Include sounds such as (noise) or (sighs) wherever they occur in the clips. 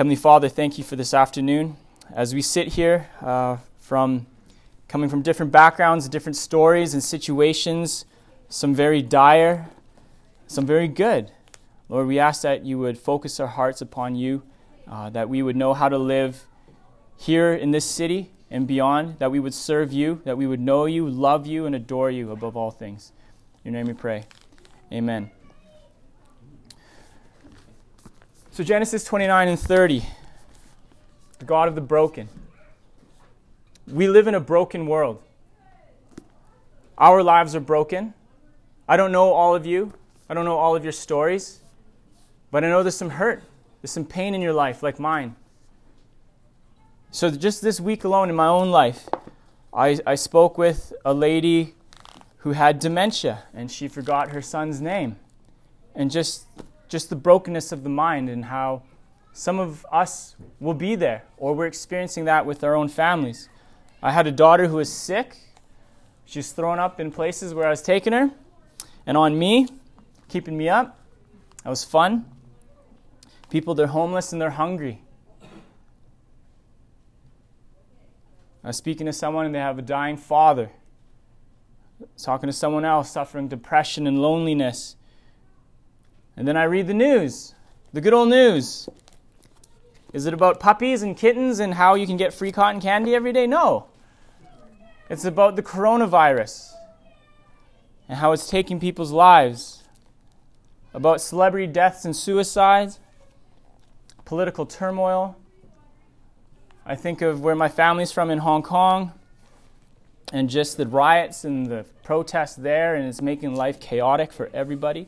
Heavenly Father, thank you for this afternoon. As we sit here uh, from coming from different backgrounds, different stories and situations, some very dire, some very good. Lord, we ask that you would focus our hearts upon you, uh, that we would know how to live here in this city and beyond, that we would serve you, that we would know you, love you, and adore you above all things. In your name we pray. Amen. So, Genesis 29 and 30, the God of the broken. We live in a broken world. Our lives are broken. I don't know all of you, I don't know all of your stories, but I know there's some hurt, there's some pain in your life, like mine. So, just this week alone in my own life, I, I spoke with a lady who had dementia and she forgot her son's name. And just, just the brokenness of the mind and how some of us will be there or we're experiencing that with our own families. I had a daughter who was sick. She was thrown up in places where I was taking her. And on me, keeping me up, that was fun. People, they're homeless and they're hungry. I was speaking to someone and they have a dying father. talking to someone else suffering depression and loneliness. And then I read the news, the good old news. Is it about puppies and kittens and how you can get free cotton candy every day? No. It's about the coronavirus and how it's taking people's lives, about celebrity deaths and suicides, political turmoil. I think of where my family's from in Hong Kong and just the riots and the protests there, and it's making life chaotic for everybody.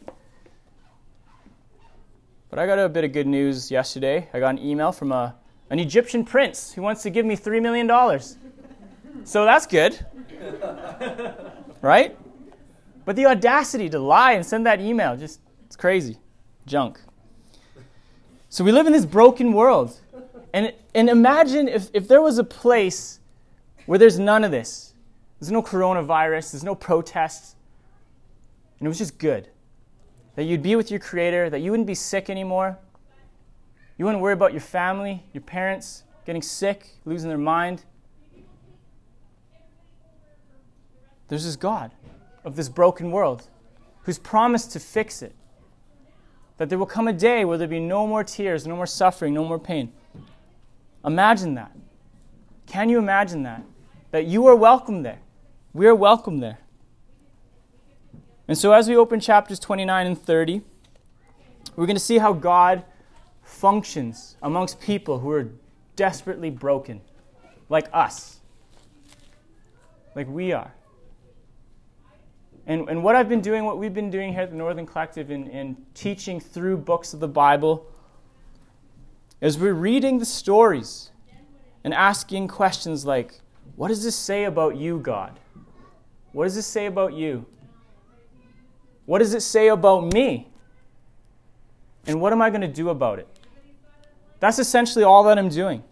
But I got a bit of good news yesterday. I got an email from a, an Egyptian prince who wants to give me $3 million. So that's good. (laughs) right? But the audacity to lie and send that email, just, it's crazy. Junk. So we live in this broken world. And, and imagine if, if there was a place where there's none of this. There's no coronavirus, there's no protests, and it was just good that you'd be with your Creator, that you wouldn't be sick anymore. You wouldn't worry about your family, your parents getting sick, losing their mind. There's this God of this broken world who's promised to fix it. That there will come a day where there'll be no more tears, no more suffering, no more pain. Imagine that. Can you imagine that? That you are welcome there. We are welcome there. And so, as we open chapters 29 and 30, we're going to see how God functions amongst people who are desperately broken, like us, like we are. And, and what I've been doing, what we've been doing here at the Northern Collective in, in teaching through books of the Bible, is we're reading the stories and asking questions like, What does this say about you, God? What does this say about you? What does it say about me? And what am I going to do about it? That's essentially all that I'm doing.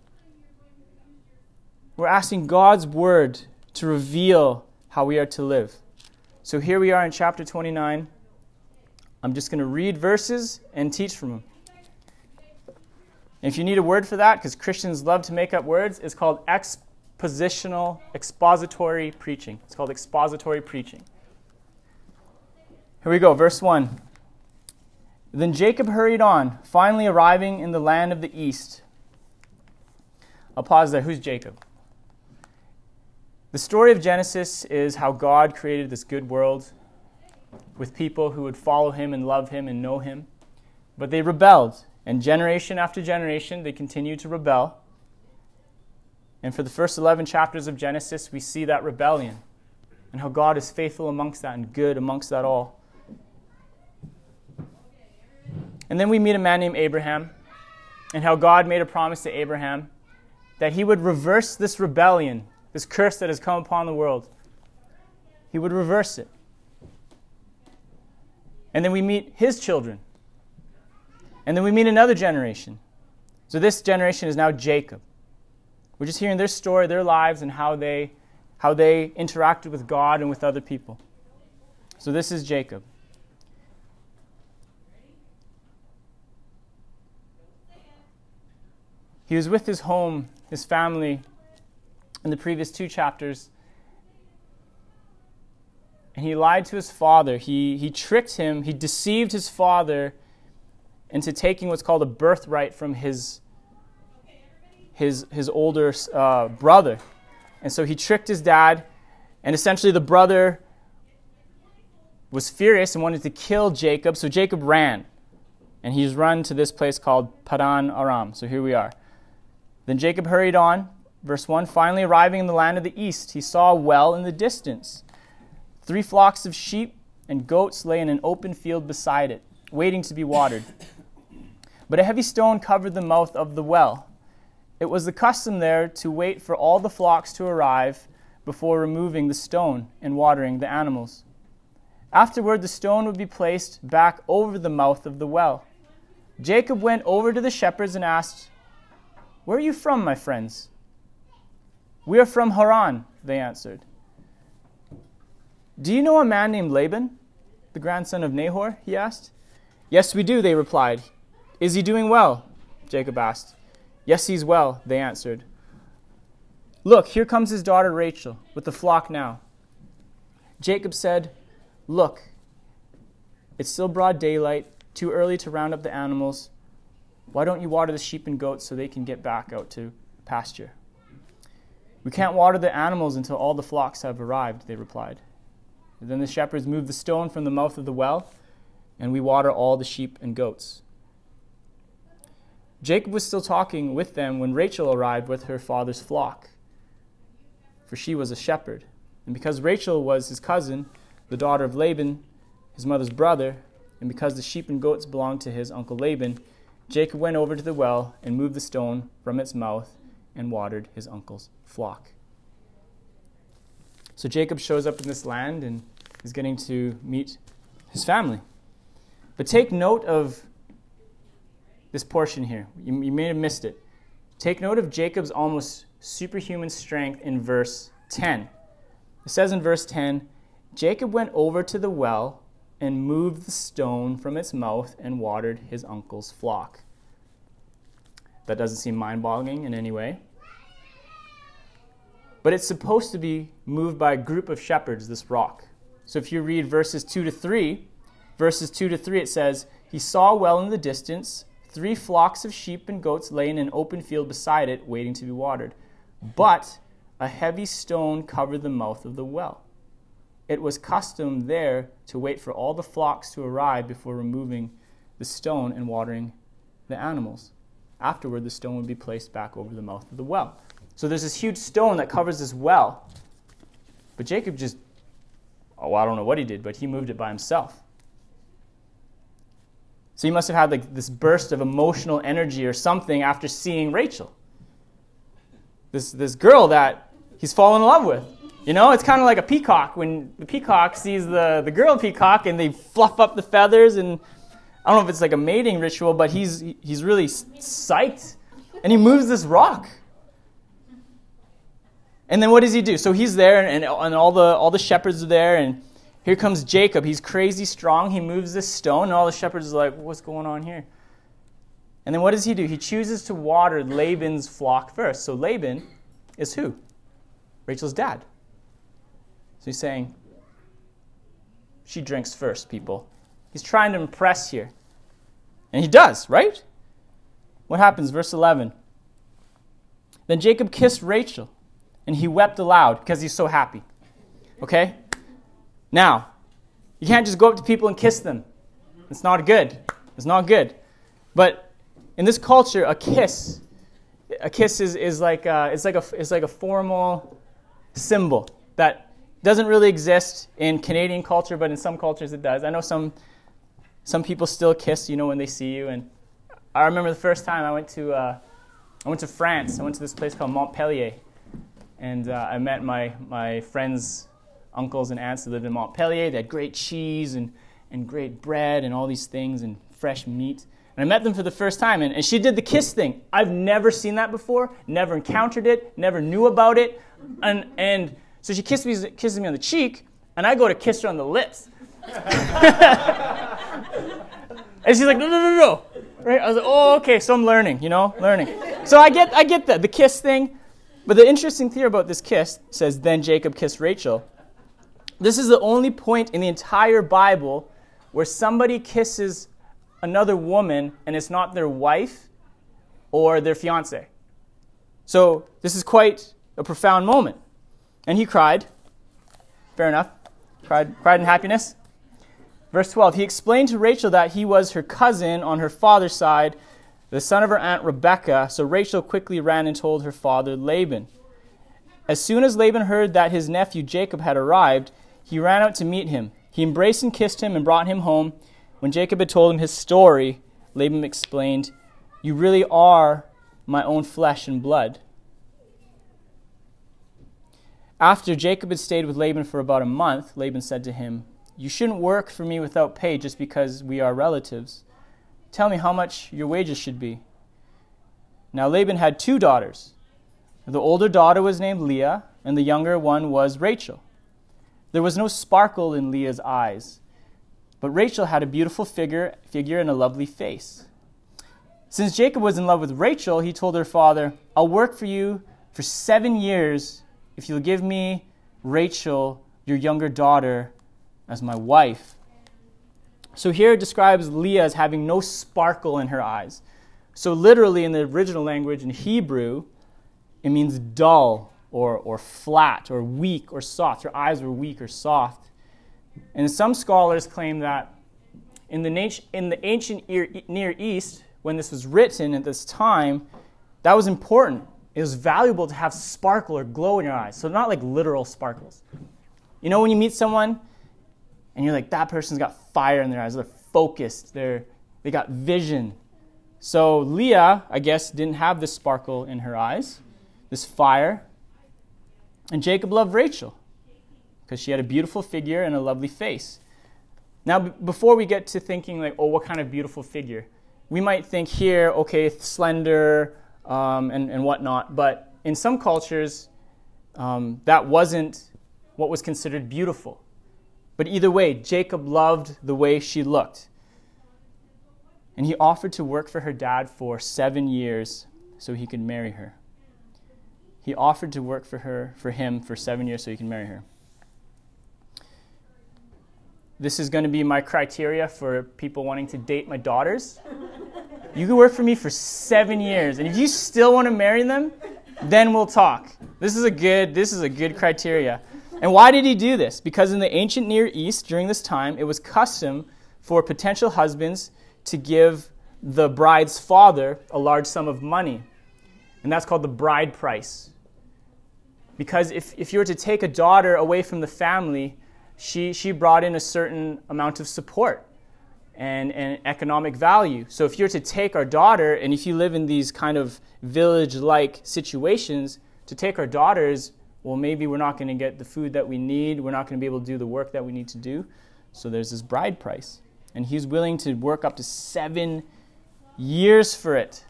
We're asking God's word to reveal how we are to live. So here we are in chapter 29. I'm just going to read verses and teach from them. if you need a word for that, because Christians love to make up words, it's called expositional, expository preaching. It's called expository preaching. Here we go, verse 1. Then Jacob hurried on, finally arriving in the land of the east. I'll pause there. Who's Jacob? The story of Genesis is how God created this good world with people who would follow him and love him and know him. But they rebelled, and generation after generation, they continued to rebel. And for the first 11 chapters of Genesis, we see that rebellion and how God is faithful amongst that and good amongst that all. And then we meet a man named Abraham, and how God made a promise to Abraham that he would reverse this rebellion, this curse that has come upon the world. He would reverse it. And then we meet his children. And then we meet another generation. So this generation is now Jacob. We're just hearing their story, their lives, and how they, how they interacted with God and with other people. So this is Jacob. He was with his home, his family, in the previous two chapters. And he lied to his father. He, he tricked him. He deceived his father into taking what's called a birthright from his, his, his older uh, brother. And so he tricked his dad, and essentially the brother was furious and wanted to kill Jacob, so Jacob ran. And he's run to this place called Padan Aram. So here we are. Then Jacob hurried on. Verse 1 Finally arriving in the land of the east, he saw a well in the distance. Three flocks of sheep and goats lay in an open field beside it, waiting to be watered. But a heavy stone covered the mouth of the well. It was the custom there to wait for all the flocks to arrive before removing the stone and watering the animals. Afterward, the stone would be placed back over the mouth of the well. Jacob went over to the shepherds and asked, Where are you from, my friends? We are from Haran, they answered. Do you know a man named Laban, the grandson of Nahor? he asked. Yes, we do, they replied. Is he doing well? Jacob asked. Yes, he's well, they answered. Look, here comes his daughter Rachel with the flock now. Jacob said, Look, it's still broad daylight, too early to round up the animals. Why don't you water the sheep and goats so they can get back out to pasture? We can't water the animals until all the flocks have arrived, they replied. And then the shepherds moved the stone from the mouth of the well, and we water all the sheep and goats. Jacob was still talking with them when Rachel arrived with her father's flock, for she was a shepherd. And because Rachel was his cousin, the daughter of Laban, his mother's brother, and because the sheep and goats belonged to his uncle Laban, Jacob went over to the well and moved the stone from its mouth and watered his uncle's flock. So Jacob shows up in this land and is getting to meet his family. But take note of this portion here. You, you may have missed it. Take note of Jacob's almost superhuman strength in verse 10. It says in verse 10 Jacob went over to the well and moved the stone from its mouth and watered his uncle's flock. That doesn't seem mind boggling in any way. But it's supposed to be moved by a group of shepherds, this rock. So if you read verses 2 to 3, verses 2 to 3, it says, He saw well in the distance three flocks of sheep and goats lay in an open field beside it, waiting to be watered. But a heavy stone covered the mouth of the well. It was custom there to wait for all the flocks to arrive before removing the stone and watering the animals. Afterward, the stone would be placed back over the mouth of the well. So there's this huge stone that covers this well. But Jacob just, oh, I don't know what he did, but he moved it by himself. So he must have had like this burst of emotional energy or something after seeing Rachel. This, this girl that he's fallen in love with. You know, it's kind of like a peacock when the peacock sees the, the girl peacock and they fluff up the feathers and I don't know if it's like a mating ritual, but he's he's really psyched and he moves this rock. And then what does he do? So he's there and, and all the all the shepherds are there and here comes Jacob. He's crazy strong. He moves this stone, and all the shepherds are like, What's going on here? And then what does he do? He chooses to water Laban's flock first. So Laban is who? Rachel's dad. So he's saying, She drinks first, people. He's trying to impress here. And he does, right? What happens? Verse 11. Then Jacob kissed Rachel, and he wept aloud because he's so happy. Okay? Now, you can't just go up to people and kiss them. It's not good. It's not good. But in this culture, a kiss, a kiss is, is like a, it's like a it's like a formal symbol that doesn't really exist in Canadian culture, but in some cultures it does. I know some some people still kiss, you know, when they see you. And I remember the first time I went to uh, I went to France. I went to this place called Montpellier, and uh, I met my my friend's uncles and aunts that lived in Montpellier. They had great cheese and, and great bread and all these things and fresh meat. And I met them for the first time, and, and she did the kiss thing. I've never seen that before, never encountered it, never knew about it. And, and so she kissed me, kisses me on the cheek, and I go to kiss her on the lips. (laughs) and she's like, no, no, no, no. Right? I was like, oh, okay, so I'm learning, you know, learning. So I get, I get that, the kiss thing. But the interesting thing about this kiss says, then Jacob kissed Rachel. This is the only point in the entire Bible where somebody kisses another woman and it's not their wife or their fiance. So this is quite a profound moment. And he cried. Fair enough. Cried, cried in happiness. Verse 12 He explained to Rachel that he was her cousin on her father's side, the son of her aunt Rebekah. So Rachel quickly ran and told her father Laban. As soon as Laban heard that his nephew Jacob had arrived, he ran out to meet him. He embraced and kissed him and brought him home. When Jacob had told him his story, Laban explained, You really are my own flesh and blood. After Jacob had stayed with Laban for about a month, Laban said to him, You shouldn't work for me without pay just because we are relatives. Tell me how much your wages should be. Now Laban had two daughters. The older daughter was named Leah, and the younger one was Rachel. There was no sparkle in Leah's eyes, but Rachel had a beautiful figure, figure and a lovely face. Since Jacob was in love with Rachel, he told her father, I'll work for you for seven years if you'll give me Rachel, your younger daughter, as my wife. So here it describes Leah as having no sparkle in her eyes. So, literally, in the original language, in Hebrew, it means dull or, or flat or weak or soft. Her eyes were weak or soft. And some scholars claim that in the, in the ancient Near East, when this was written at this time, that was important. It was valuable to have sparkle or glow in your eyes. So, not like literal sparkles. You know, when you meet someone and you're like, that person's got fire in their eyes, they're focused, they're, they got vision. So, Leah, I guess, didn't have this sparkle in her eyes, this fire. And Jacob loved Rachel because she had a beautiful figure and a lovely face. Now, b- before we get to thinking, like, oh, what kind of beautiful figure? We might think here, okay, slender um, and, and whatnot, but in some cultures, um, that wasn't what was considered beautiful. But either way, Jacob loved the way she looked. And he offered to work for her dad for seven years so he could marry her. He offered to work for her, for him, for seven years so he can marry her. This is going to be my criteria for people wanting to date my daughters. You can work for me for seven years, and if you still want to marry them, then we'll talk. This is a good. This is a good criteria. And why did he do this? Because in the ancient Near East during this time, it was custom for potential husbands to give the bride's father a large sum of money and that's called the bride price. Because if, if you were to take a daughter away from the family, she, she brought in a certain amount of support and, and economic value. So if you're to take our daughter, and if you live in these kind of village like situations, to take our daughters, well, maybe we're not going to get the food that we need. We're not going to be able to do the work that we need to do. So there's this bride price. And he's willing to work up to seven years for it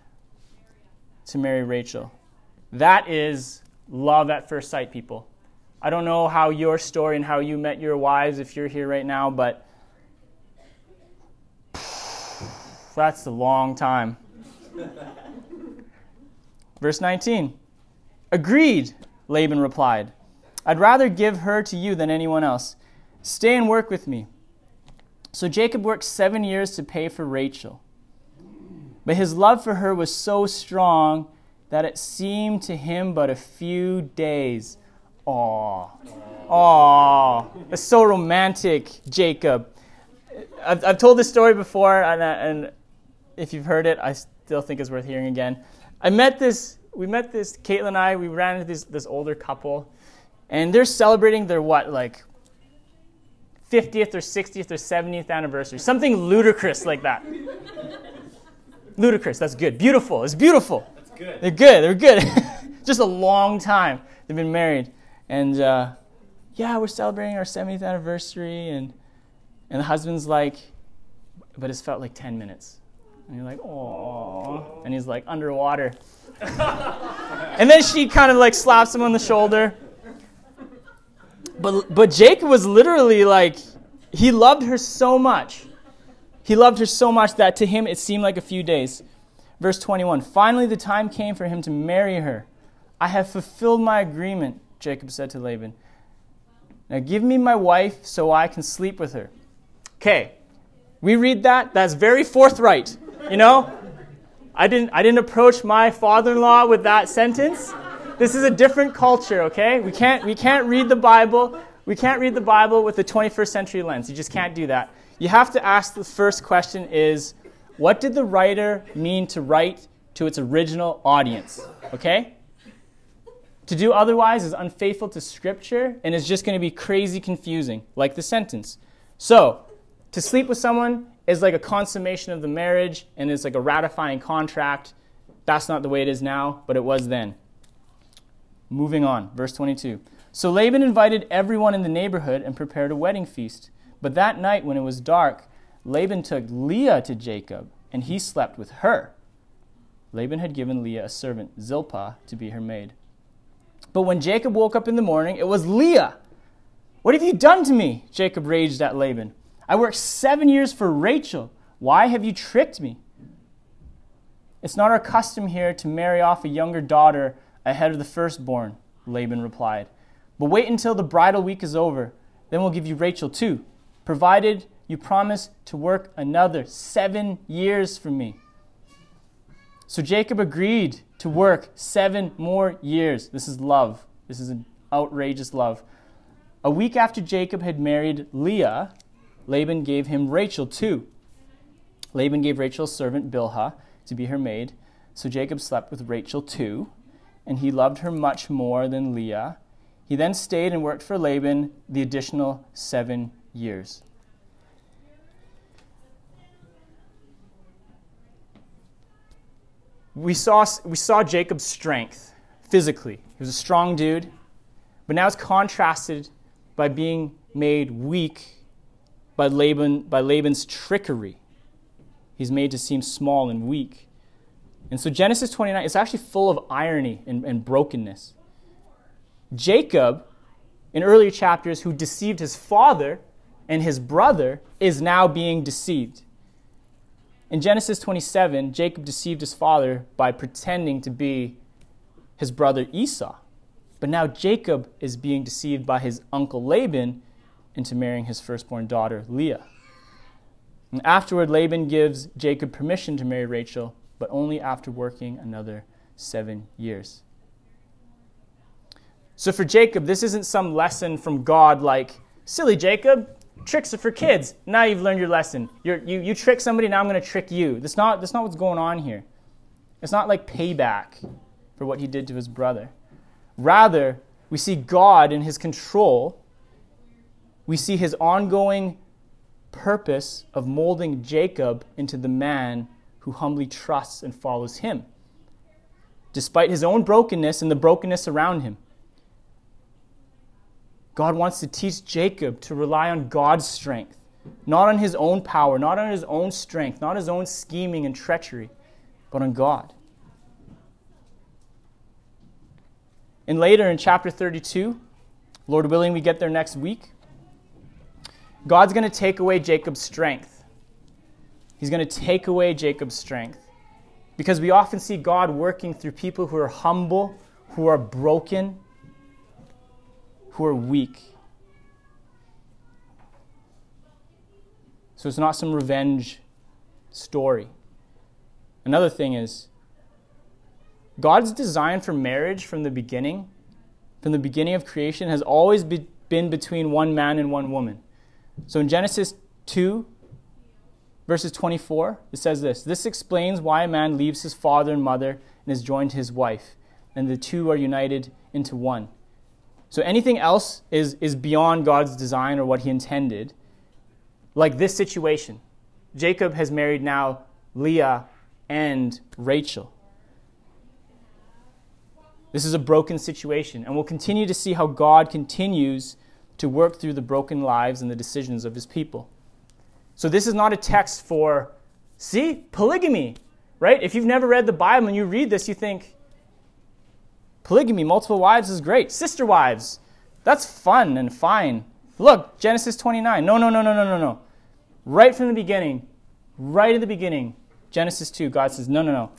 to marry Rachel. That is love at first sight, people. I don't know how your story and how you met your wives if you're here right now, but (sighs) that's a long time. (laughs) Verse 19. Agreed, Laban replied. I'd rather give her to you than anyone else. Stay and work with me. So Jacob worked seven years to pay for Rachel. But his love for her was so strong that it seemed to him but a few days. Aw. Aw. It's so romantic, Jacob. I've, I've told this story before, and, and if you've heard it, I still think it's worth hearing again. I met this, we met this, Caitlin and I, we ran into this, this older couple, and they're celebrating their what, like 50th or 60th or 70th anniversary, something ludicrous like that. Ludicrous. That's good. Beautiful. It's beautiful. That's good. They're good. They're good. (laughs) Just a long time they've been married, and uh, yeah, we're celebrating our 70th anniversary, and and the husband's like, but it's felt like 10 minutes, and you're like, oh, and he's like underwater, (laughs) and then she kind of like slaps him on the shoulder. But but Jacob was literally like, he loved her so much He loved her so much that to him it seemed like a few days. Verse 21 Finally, the time came for him to marry her. I have fulfilled my agreement, Jacob said to Laban. Now give me my wife so I can sleep with her. Okay, we read that. That's very forthright. You know, I didn't, I didn't approach my father in law with that sentence. This is a different culture, okay? We can't, we can't read the Bible. We can't read the Bible with a 21st century lens. You just can't do that. You have to ask the first question is what did the writer mean to write to its original audience? Okay? To do otherwise is unfaithful to Scripture and is just going to be crazy confusing, like the sentence. So, to sleep with someone is like a consummation of the marriage and is like a ratifying contract. That's not the way it is now, but it was then. Moving on, verse 22. So Laban invited everyone in the neighborhood and prepared a wedding feast. But that night, when it was dark, Laban took Leah to Jacob, and he slept with her. Laban had given Leah a servant, Zilpah, to be her maid. But when Jacob woke up in the morning, it was Leah. What have you done to me? Jacob raged at Laban. I worked seven years for Rachel. Why have you tricked me? It's not our custom here to marry off a younger daughter ahead of the firstborn, Laban replied. But wait until the bridal week is over. Then we'll give you Rachel too, provided you promise to work another seven years for me. So Jacob agreed to work seven more years. This is love. This is an outrageous love. A week after Jacob had married Leah, Laban gave him Rachel too. Laban gave Rachel's servant Bilhah to be her maid. So Jacob slept with Rachel too, and he loved her much more than Leah. He then stayed and worked for Laban the additional seven years. We saw, we saw Jacob's strength physically. He was a strong dude, but now it's contrasted by being made weak by, Laban, by Laban's trickery. He's made to seem small and weak. And so Genesis 29 is actually full of irony and, and brokenness. Jacob, in earlier chapters, who deceived his father and his brother, is now being deceived. In Genesis 27, Jacob deceived his father by pretending to be his brother Esau. But now Jacob is being deceived by his uncle Laban into marrying his firstborn daughter, Leah. And afterward, Laban gives Jacob permission to marry Rachel, but only after working another seven years. So for Jacob, this isn't some lesson from God like, silly Jacob, Tricks are for kids. Now you've learned your lesson. You're, you you trick somebody, now I'm going to trick you. That's not, that's not what's going on here. It's not like payback for what he did to his brother. Rather, we see God in his control. We see his ongoing purpose of molding Jacob into the man who humbly trusts and follows him, despite his own brokenness and the brokenness around him. God wants to teach Jacob to rely on God's strength, not on his own power, not on his own strength, not his own scheming and treachery, but on God. And later in chapter 32, Lord willing, we get there next week, God's going to take away Jacob's strength. He's going to take away Jacob's strength. Because we often see God working through people who are humble, who are broken, who are weak. So it's not some revenge story. Another thing is, God's design for marriage from the beginning, from the beginning of creation, has always be, been between one man and one woman. So in Genesis 2, verses 24, it says this This explains why a man leaves his father and mother and is joined to his wife, and the two are united into one. So anything else is, is beyond God's design or what he intended. Like this situation. Jacob has married now Leah and Rachel. This is a broken situation, and we'll continue to see how God continues to work through the broken lives and the decisions of his people. So, this is not a text for, see, polygamy, right? If you've never read the Bible and you read this, you think, Polygamy, multiple wives is great. Sister wives, that's fun and fine. Look, Genesis 29. No, no, no, no, no, no, no. Right from the beginning, Right in the beginning, Genesis 2, God says, no, no, no.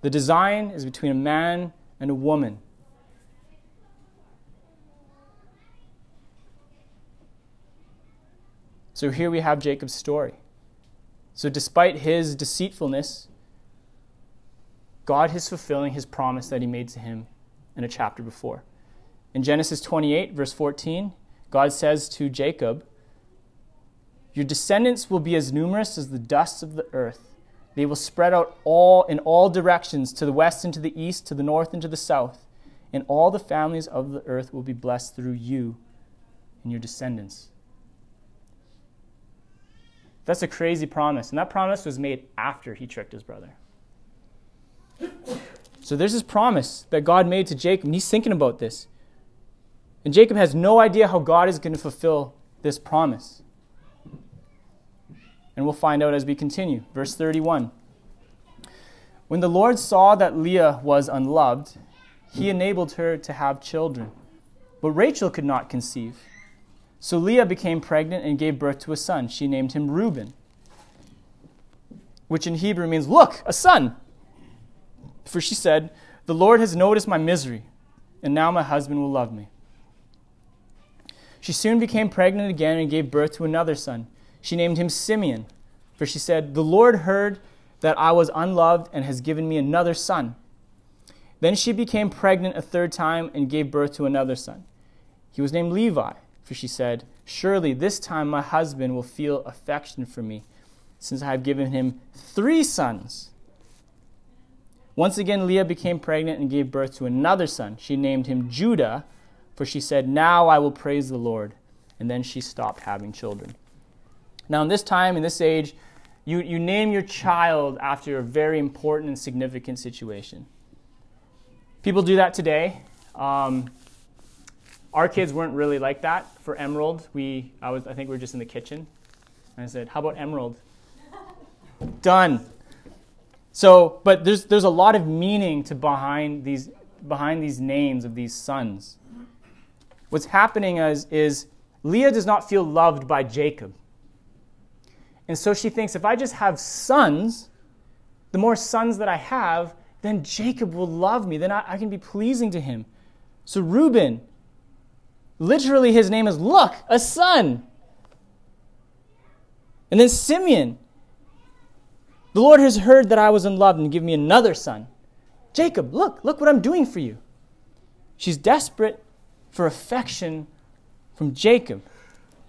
The design is between a man and a woman. So here we have Jacob's story. So, despite his deceitfulness, God is fulfilling his promise that he made to him in a chapter before. In Genesis 28, verse 14, God says to Jacob, Your descendants will be as numerous as the dust of the earth. They will spread out all in all directions, to the west and to the east, to the north and to the south. And all the families of the earth will be blessed through you and your descendants. That's a crazy promise. And that promise was made after he tricked his brother. So there's this promise that God made to Jacob, and he's thinking about this. And Jacob has no idea how God is going to fulfill this promise. And we'll find out as we continue. Verse 31. When the Lord saw that Leah was unloved, he enabled her to have children. But Rachel could not conceive. So Leah became pregnant and gave birth to a son. She named him Reuben, which in Hebrew means, Look, a son. For she said, The Lord has noticed my misery, and now my husband will love me. She soon became pregnant again and gave birth to another son. She named him Simeon, for she said, The Lord heard that I was unloved and has given me another son. Then she became pregnant a third time and gave birth to another son. He was named Levi for she said, Surely this time my husband will feel affection for me, since I have given him three sons. Once again, Leah became pregnant and gave birth to another son. She named him Judah, for she said, Now I will praise the Lord. And then she stopped having children. Now, in this time, in this age, you, you name your child after a very important and significant situation. People do that today. Um, our kids weren't really like that. For Emerald, we I was I think we were just in the kitchen, and I said, "How about Emerald?" (laughs) Done. So, but there's there's a lot of meaning to behind these behind these names of these sons. What's happening is is Leah does not feel loved by Jacob. And so she thinks if I just have sons, the more sons that I have, then Jacob will love me. Then I, I can be pleasing to him. So Reuben Literally, his name is Look, a son. And then Simeon. The Lord has heard that I was unloved and give me another son. Jacob, look, look what I'm doing for you. She's desperate for affection from Jacob,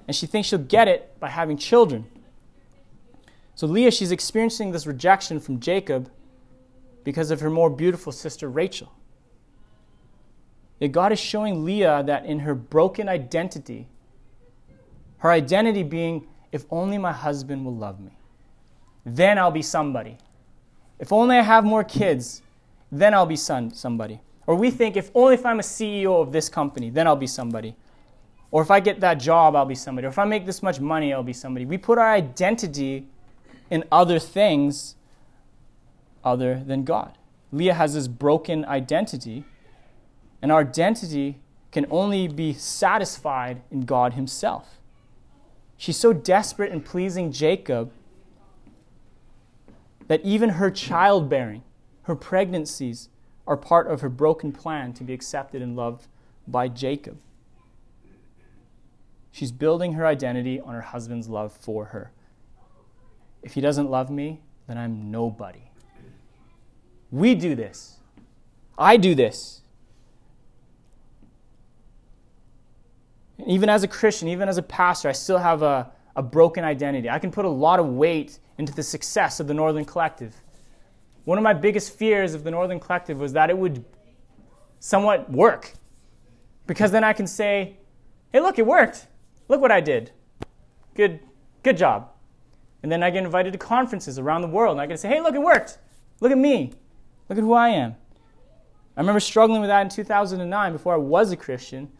and she thinks she'll get it by having children. So Leah, she's experiencing this rejection from Jacob because of her more beautiful sister Rachel that God is showing Leah that in her broken identity, her identity being, if only my husband will love me, then I'll be somebody. If only I have more kids, then I'll be son, somebody. Or we think, if only if I'm a CEO of this company, then I'll be somebody. Or if I get that job, I'll be somebody. Or if I make this much money, I'll be somebody. We put our identity in other things other than God. Leah has this broken identity and our identity can only be satisfied in God Himself. She's so desperate in pleasing Jacob that even her childbearing, her pregnancies, are part of her broken plan to be accepted and loved by Jacob. She's building her identity on her husband's love for her. If he doesn't love me, then I'm nobody. We do this. I do this. Even as a Christian, even as a pastor, I still have a, a broken identity. I can put a lot of weight into the success of the Northern Collective. One of my biggest fears of the Northern Collective was that it would somewhat work. Because then I can say, hey, look, it worked. Look what I did. Good, good job. And then I get invited to conferences around the world, and I to say, hey, look, it worked. Look at me. Look at who I am. I remember struggling with that in 2009 before I was a Christian.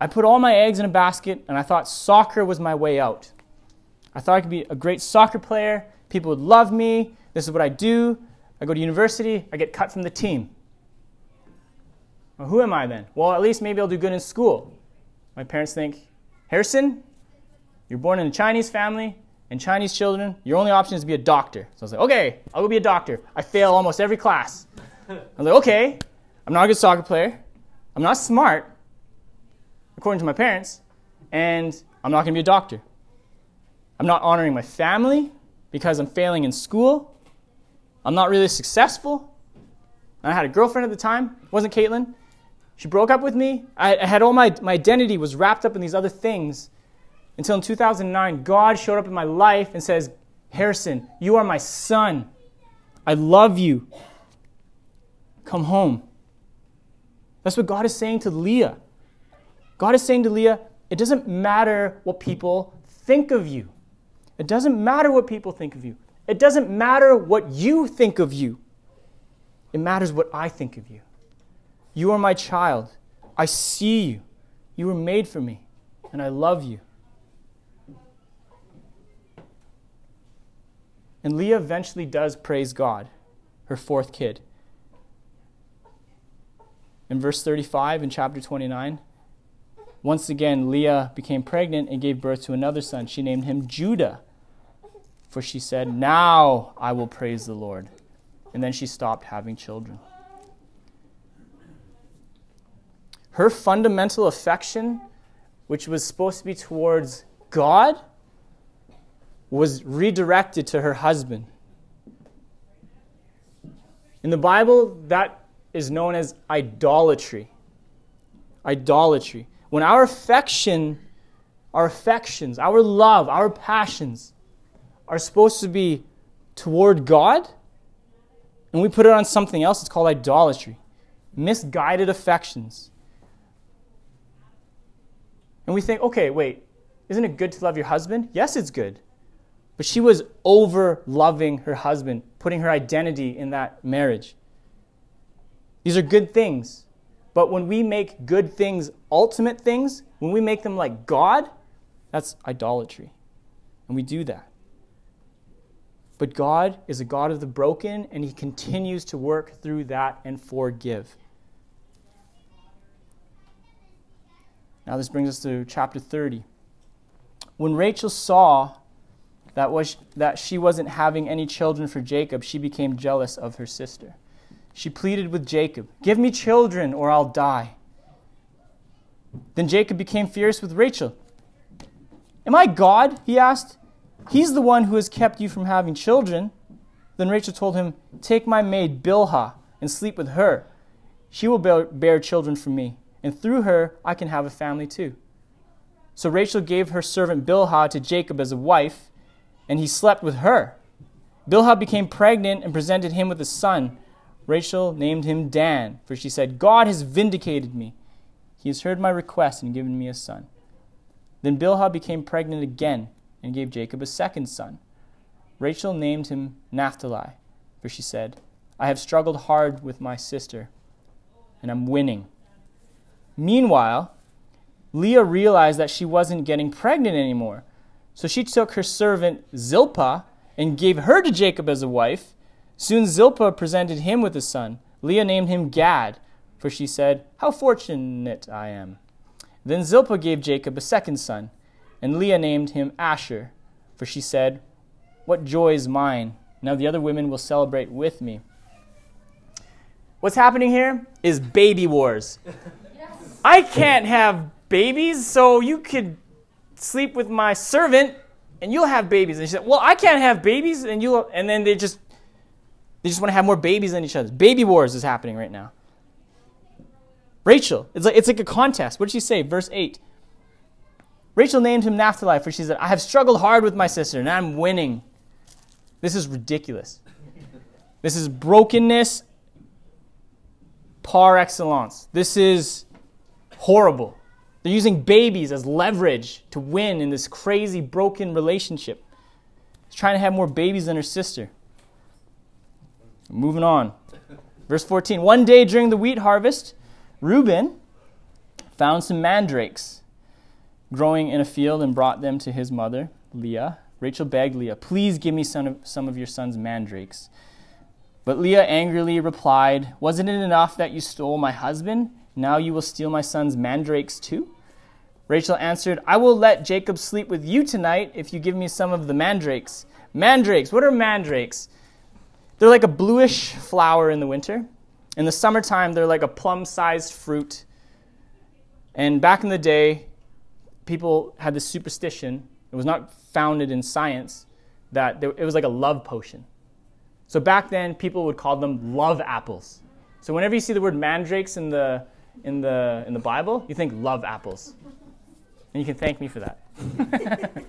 I put all my eggs in a basket and I thought soccer was my way out. I thought I could be a great soccer player. People would love me. This is what I do. I go to university. I get cut from the team. Well, who am I then? Well, at least maybe I'll do good in school. My parents think, Harrison, you're born in a Chinese family. and Chinese children, your only option is to be a doctor. So I was like, okay, I'll go be a doctor. I fail almost every class. I was like, okay, I'm not a good soccer player. I'm not smart, according to my parents, and I'm not going to be a doctor. I'm not honoring my family because I'm failing in school. I'm not really successful. I had a girlfriend at the time, it wasn't Caitlin. She broke up with me. I, I had all my, my identity was wrapped up in these other things until in 2009, God showed up in my life and says, Harrison, you are my son. I love you. Come home. That's what God is saying to Leah. God is saying to Leah, it doesn't matter what people think of you. It doesn't matter what people think of you. It doesn't matter what you think of you. It matters what I think of you. You are my child. I see you. You were made for me, and I love you. And Leah eventually does praise God, her fourth kid. In verse 35 in chapter 29, once again, Leah became pregnant and gave birth to another son. She named him Judah, for she said, Now I will praise the Lord. And then she stopped having children. Her fundamental affection, which was supposed to be towards God, was redirected to her husband. In the Bible, that is known as idolatry. Idolatry. When our affection, our affections, our love, our passions are supposed to be toward God, and we put it on something else, it's called idolatry. Misguided affections. And we think, okay, wait, isn't it good to love your husband? Yes, it's good. But she was over loving her husband, putting her identity in that marriage. These are good things. But when we make good things ultimate things, when we make them like God, that's idolatry. And we do that. But God is a God of the broken, and He continues to work through that and forgive. Now, this brings us to chapter 30. When Rachel saw that, was, that she wasn't having any children for Jacob, she became jealous of her sister. She pleaded with Jacob, Give me children or I'll die. Then Jacob became furious with Rachel. Am I God? he asked. He's the one who has kept you from having children. Then Rachel told him, Take my maid Bilhah and sleep with her. She will bear children for me, and through her I can have a family too. So Rachel gave her servant Bilhah to Jacob as a wife and he slept with her. Bilhah became pregnant and presented him with a son. Rachel named him Dan, for she said, God has vindicated me. He has heard my request and given me a son. Then Bilhah became pregnant again and gave Jacob a second son. Rachel named him Naphtali, for she said, I have struggled hard with my sister, and I'm winning. Meanwhile, Leah realized that she wasn't getting pregnant anymore. So she took her servant Zilpah and gave her to Jacob as a wife. Soon Zilpah presented him with a son. Leah named him Gad, for she said, How fortunate I am. Then Zilpah gave Jacob a second son, and Leah named him Asher, for she said, What joy is mine! Now the other women will celebrate with me. What's happening here is baby wars. Yes. (laughs) I can't have babies, so you could sleep with my servant and you'll have babies. And she said, Well, I can't have babies, and you'll and then they just they just want to have more babies than each other. Baby wars is happening right now. Rachel, it's like it's like a contest. What did she say? Verse 8. Rachel named him Naphtali, for she said, I have struggled hard with my sister, and I'm winning. This is ridiculous. This is brokenness par excellence. This is horrible. They're using babies as leverage to win in this crazy, broken relationship. She's trying to have more babies than her sister. Moving on. Verse 14 One day during the wheat harvest, Reuben found some mandrakes growing in a field and brought them to his mother, Leah. Rachel begged Leah, Please give me some of, some of your son's mandrakes. But Leah angrily replied, Wasn't it enough that you stole my husband? Now you will steal my son's mandrakes too? Rachel answered, I will let Jacob sleep with you tonight if you give me some of the mandrakes. Mandrakes, what are mandrakes? They're like a bluish flower in the winter. In the summertime, they're like a plum sized fruit. And back in the day, people had this superstition, it was not founded in science, that it was like a love potion. So back then, people would call them love apples. So whenever you see the word mandrakes in the, in the, in the Bible, you think love apples. And you can thank me for that. (laughs)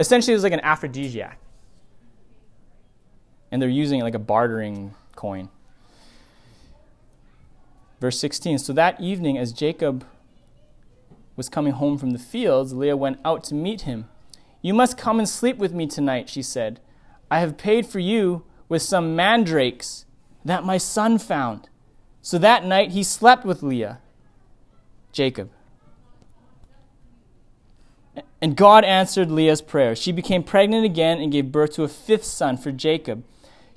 Essentially, it was like an aphrodisiac. And they're using it like a bartering coin. Verse 16 So that evening, as Jacob was coming home from the fields, Leah went out to meet him. You must come and sleep with me tonight, she said. I have paid for you with some mandrakes that my son found. So that night he slept with Leah, Jacob. And God answered Leah's prayer. She became pregnant again and gave birth to a fifth son for Jacob.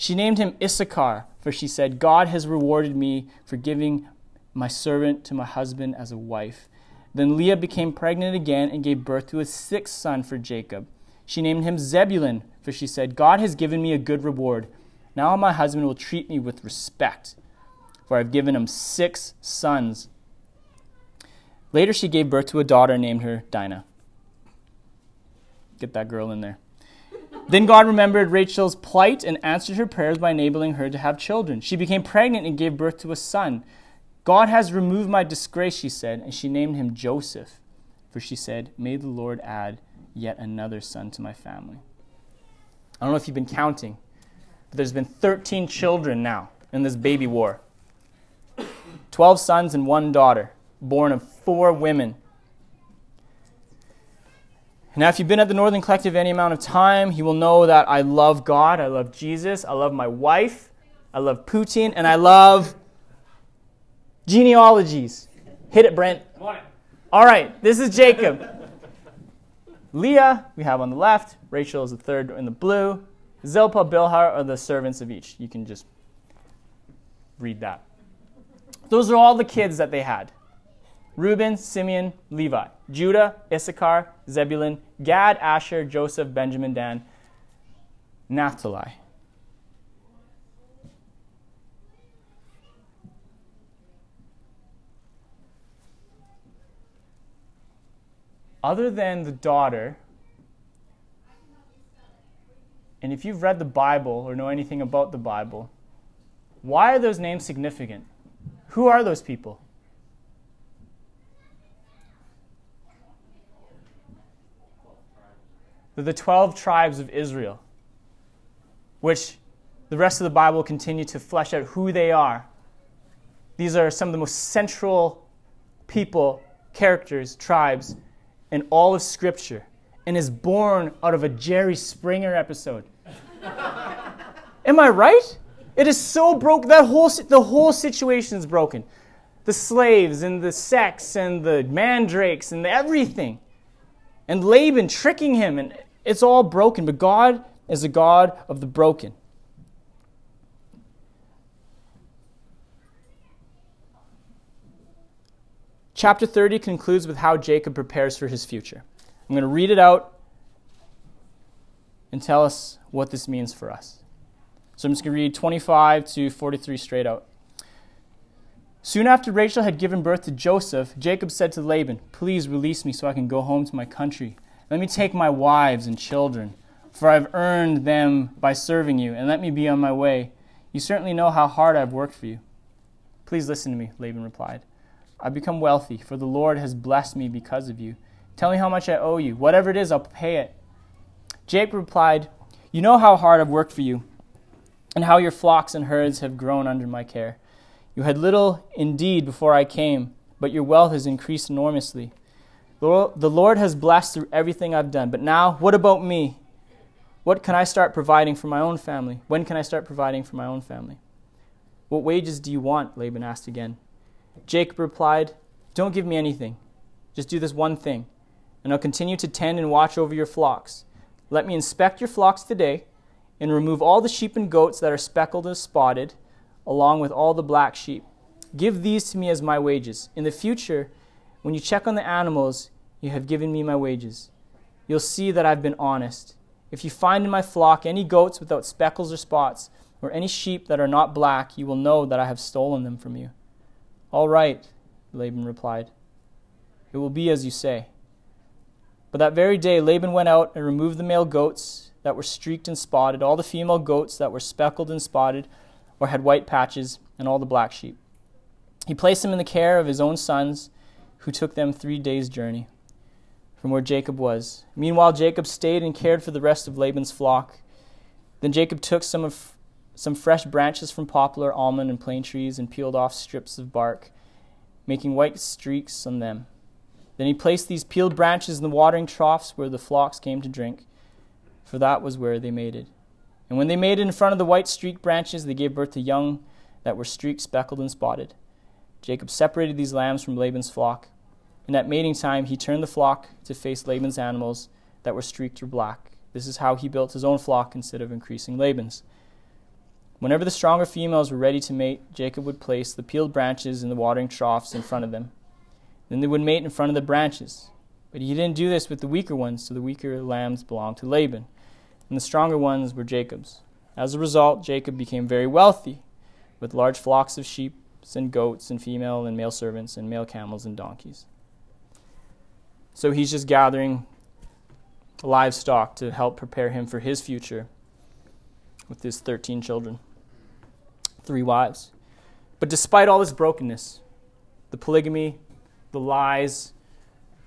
She named him Issachar, for she said, God has rewarded me for giving my servant to my husband as a wife. Then Leah became pregnant again and gave birth to a sixth son for Jacob. She named him Zebulun, for she said, God has given me a good reward. Now my husband will treat me with respect, for I've given him six sons. Later she gave birth to a daughter named her Dinah. Get that girl in there. Then God remembered Rachel's plight and answered her prayers by enabling her to have children. She became pregnant and gave birth to a son. God has removed my disgrace, she said, and she named him Joseph. For she said, May the Lord add yet another son to my family. I don't know if you've been counting, but there's been 13 children now in this baby war 12 sons and one daughter, born of four women. Now, if you've been at the Northern Collective any amount of time, you will know that I love God, I love Jesus, I love my wife, I love poutine, and I love genealogies. Hit it, Brent. All right, this is Jacob. Leah, we have on the left. Rachel is the third in the blue. Zilpah, Bilhah are the servants of each. You can just read that. Those are all the kids that they had. Reuben, Simeon, Levi, Judah, Issachar, Zebulun, Gad, Asher, Joseph, Benjamin, Dan, Naphtali. Other than the daughter, and if you've read the Bible or know anything about the Bible, why are those names significant? Who are those people? The 12 tribes of Israel, which the rest of the Bible continue to flesh out who they are. These are some of the most central people, characters, tribes in all of Scripture, and is born out of a Jerry Springer episode. (laughs) Am I right? It is so broke. That whole the whole situation is broken. The slaves and the sex and the mandrakes and the everything and Laban tricking him, and it's all broken. But God is the God of the broken. Chapter 30 concludes with how Jacob prepares for his future. I'm going to read it out and tell us what this means for us. So I'm just going to read 25 to 43 straight out. Soon after Rachel had given birth to Joseph, Jacob said to Laban, Please release me so I can go home to my country. Let me take my wives and children, for I've earned them by serving you, and let me be on my way. You certainly know how hard I've worked for you. Please listen to me, Laban replied. I've become wealthy, for the Lord has blessed me because of you. Tell me how much I owe you. Whatever it is, I'll pay it. Jacob replied, You know how hard I've worked for you, and how your flocks and herds have grown under my care. You had little indeed before I came, but your wealth has increased enormously. The Lord has blessed through everything I've done. But now, what about me? What can I start providing for my own family? When can I start providing for my own family? What wages do you want? Laban asked again. Jacob replied, Don't give me anything. Just do this one thing, and I'll continue to tend and watch over your flocks. Let me inspect your flocks today and remove all the sheep and goats that are speckled and spotted along with all the black sheep. Give these to me as my wages. In the future, When you check on the animals, you have given me my wages. You'll see that I've been honest. If you find in my flock any goats without speckles or spots, or any sheep that are not black, you will know that I have stolen them from you. All right, Laban replied. It will be as you say. But that very day Laban went out and removed the male goats that were streaked and spotted, all the female goats that were speckled and spotted or had white patches, and all the black sheep. He placed them in the care of his own sons, who took them three days' journey from where Jacob was. Meanwhile, Jacob stayed and cared for the rest of Laban's flock. Then Jacob took some of some fresh branches from poplar, almond, and plane trees and peeled off strips of bark, making white streaks on them. Then he placed these peeled branches in the watering troughs where the flocks came to drink, for that was where they mated. And when they mated in front of the white streaked branches, they gave birth to young that were streaked, speckled, and spotted. Jacob separated these lambs from Laban's flock, and at mating time he turned the flock to face Laban's animals that were streaked or black. This is how he built his own flock instead of increasing Laban's. Whenever the stronger females were ready to mate, Jacob would place the peeled branches in the watering troughs in front of them then they would mate in front of the branches. But he didn't do this with the weaker ones, so the weaker lambs belonged to Laban, and the stronger ones were Jacob's. As a result, Jacob became very wealthy, with large flocks of sheep and goats and female and male servants and male camels and donkeys. So he's just gathering livestock to help prepare him for his future with his 13 children, three wives. But despite all this brokenness, the polygamy, the lies,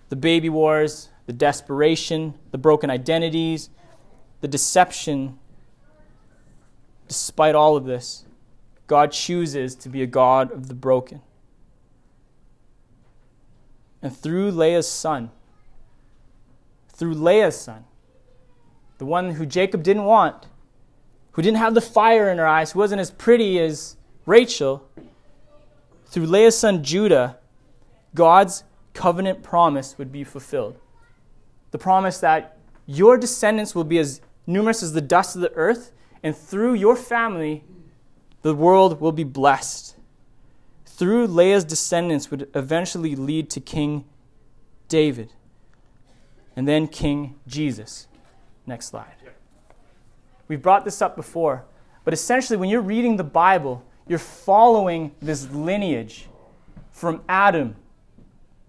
the baby wars, the desperation, the broken identities, the deception. Despite all of this, God chooses to be a God of the broken. And through Leah's son, through Leah's son, the one who Jacob didn't want, who didn't have the fire in her eyes, who wasn't as pretty as Rachel, through Leah's son Judah, God's covenant promise would be fulfilled. The promise that your descendants will be as numerous as the dust of the earth, and through your family, the world will be blessed. Through Leah's descendants would eventually lead to King David, and then King Jesus. Next slide. We've brought this up before, but essentially, when you're reading the Bible, you're following this lineage from Adam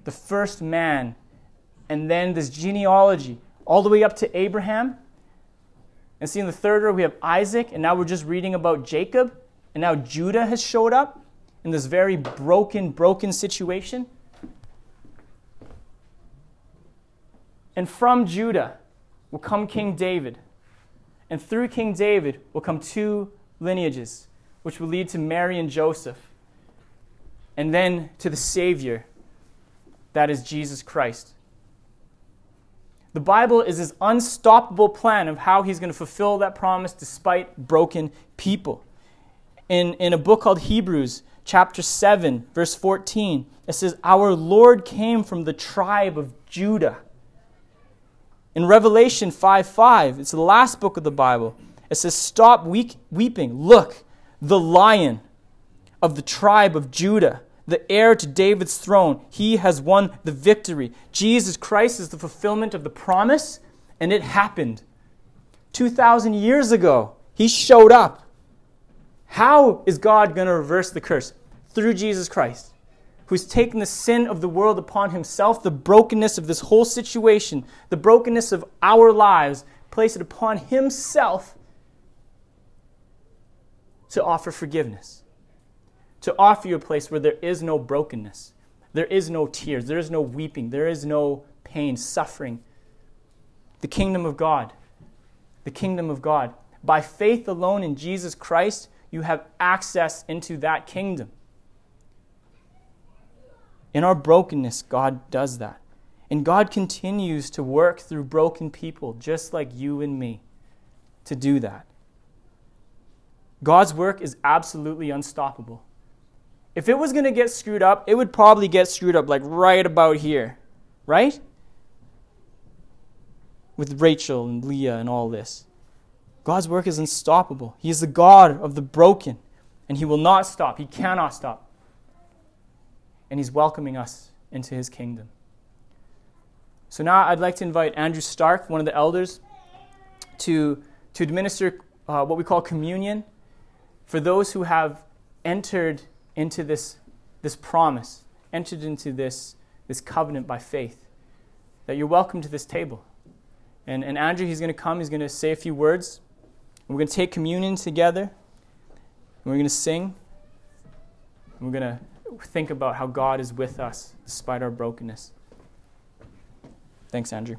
the first man, and then this genealogy all the way up to Abraham. And see, in the third row, we have Isaac, and now we're just reading about Jacob, and now Judah has showed up in this very broken, broken situation. And from Judah will come King David. And through King David will come two lineages, which will lead to Mary and Joseph, and then to the Savior, that is Jesus Christ. The Bible is his unstoppable plan of how he's going to fulfill that promise despite broken people. In, in a book called Hebrews, chapter 7, verse 14, it says, Our Lord came from the tribe of Judah. In Revelation 5 5, it's the last book of the Bible, it says, Stop weak, weeping. Look, the lion of the tribe of Judah the heir to David's throne. He has won the victory. Jesus Christ is the fulfillment of the promise, and it happened. 2,000 years ago, he showed up. How is God going to reverse the curse? Through Jesus Christ, who's taken the sin of the world upon himself, the brokenness of this whole situation, the brokenness of our lives, place it upon himself to offer forgiveness to offer you a place where there is no brokenness, there is no tears, there is no weeping, there is no pain, suffering. The kingdom of God. The kingdom of God. By faith alone in Jesus Christ, you have access into that kingdom. In our brokenness, God does that. And God continues to work through broken people, just like you and me, to do that. God's work is absolutely unstoppable. If it was going to get screwed up, it would probably get screwed up like right about here, right? With Rachel and Leah and all this. God's work is unstoppable. He is the God of the broken, and He will not stop. He cannot stop. And He's welcoming us into his kingdom. So now I'd like to invite Andrew Stark, one of the elders, to, to administer uh, what we call communion for those who have entered into this, this promise, entered into this, this covenant by faith, that you're welcome to this table. And, and Andrew, he's going to come, he's going to say a few words. We're going to take communion together, and we're going to sing. And we're going to think about how God is with us despite our brokenness. Thanks, Andrew.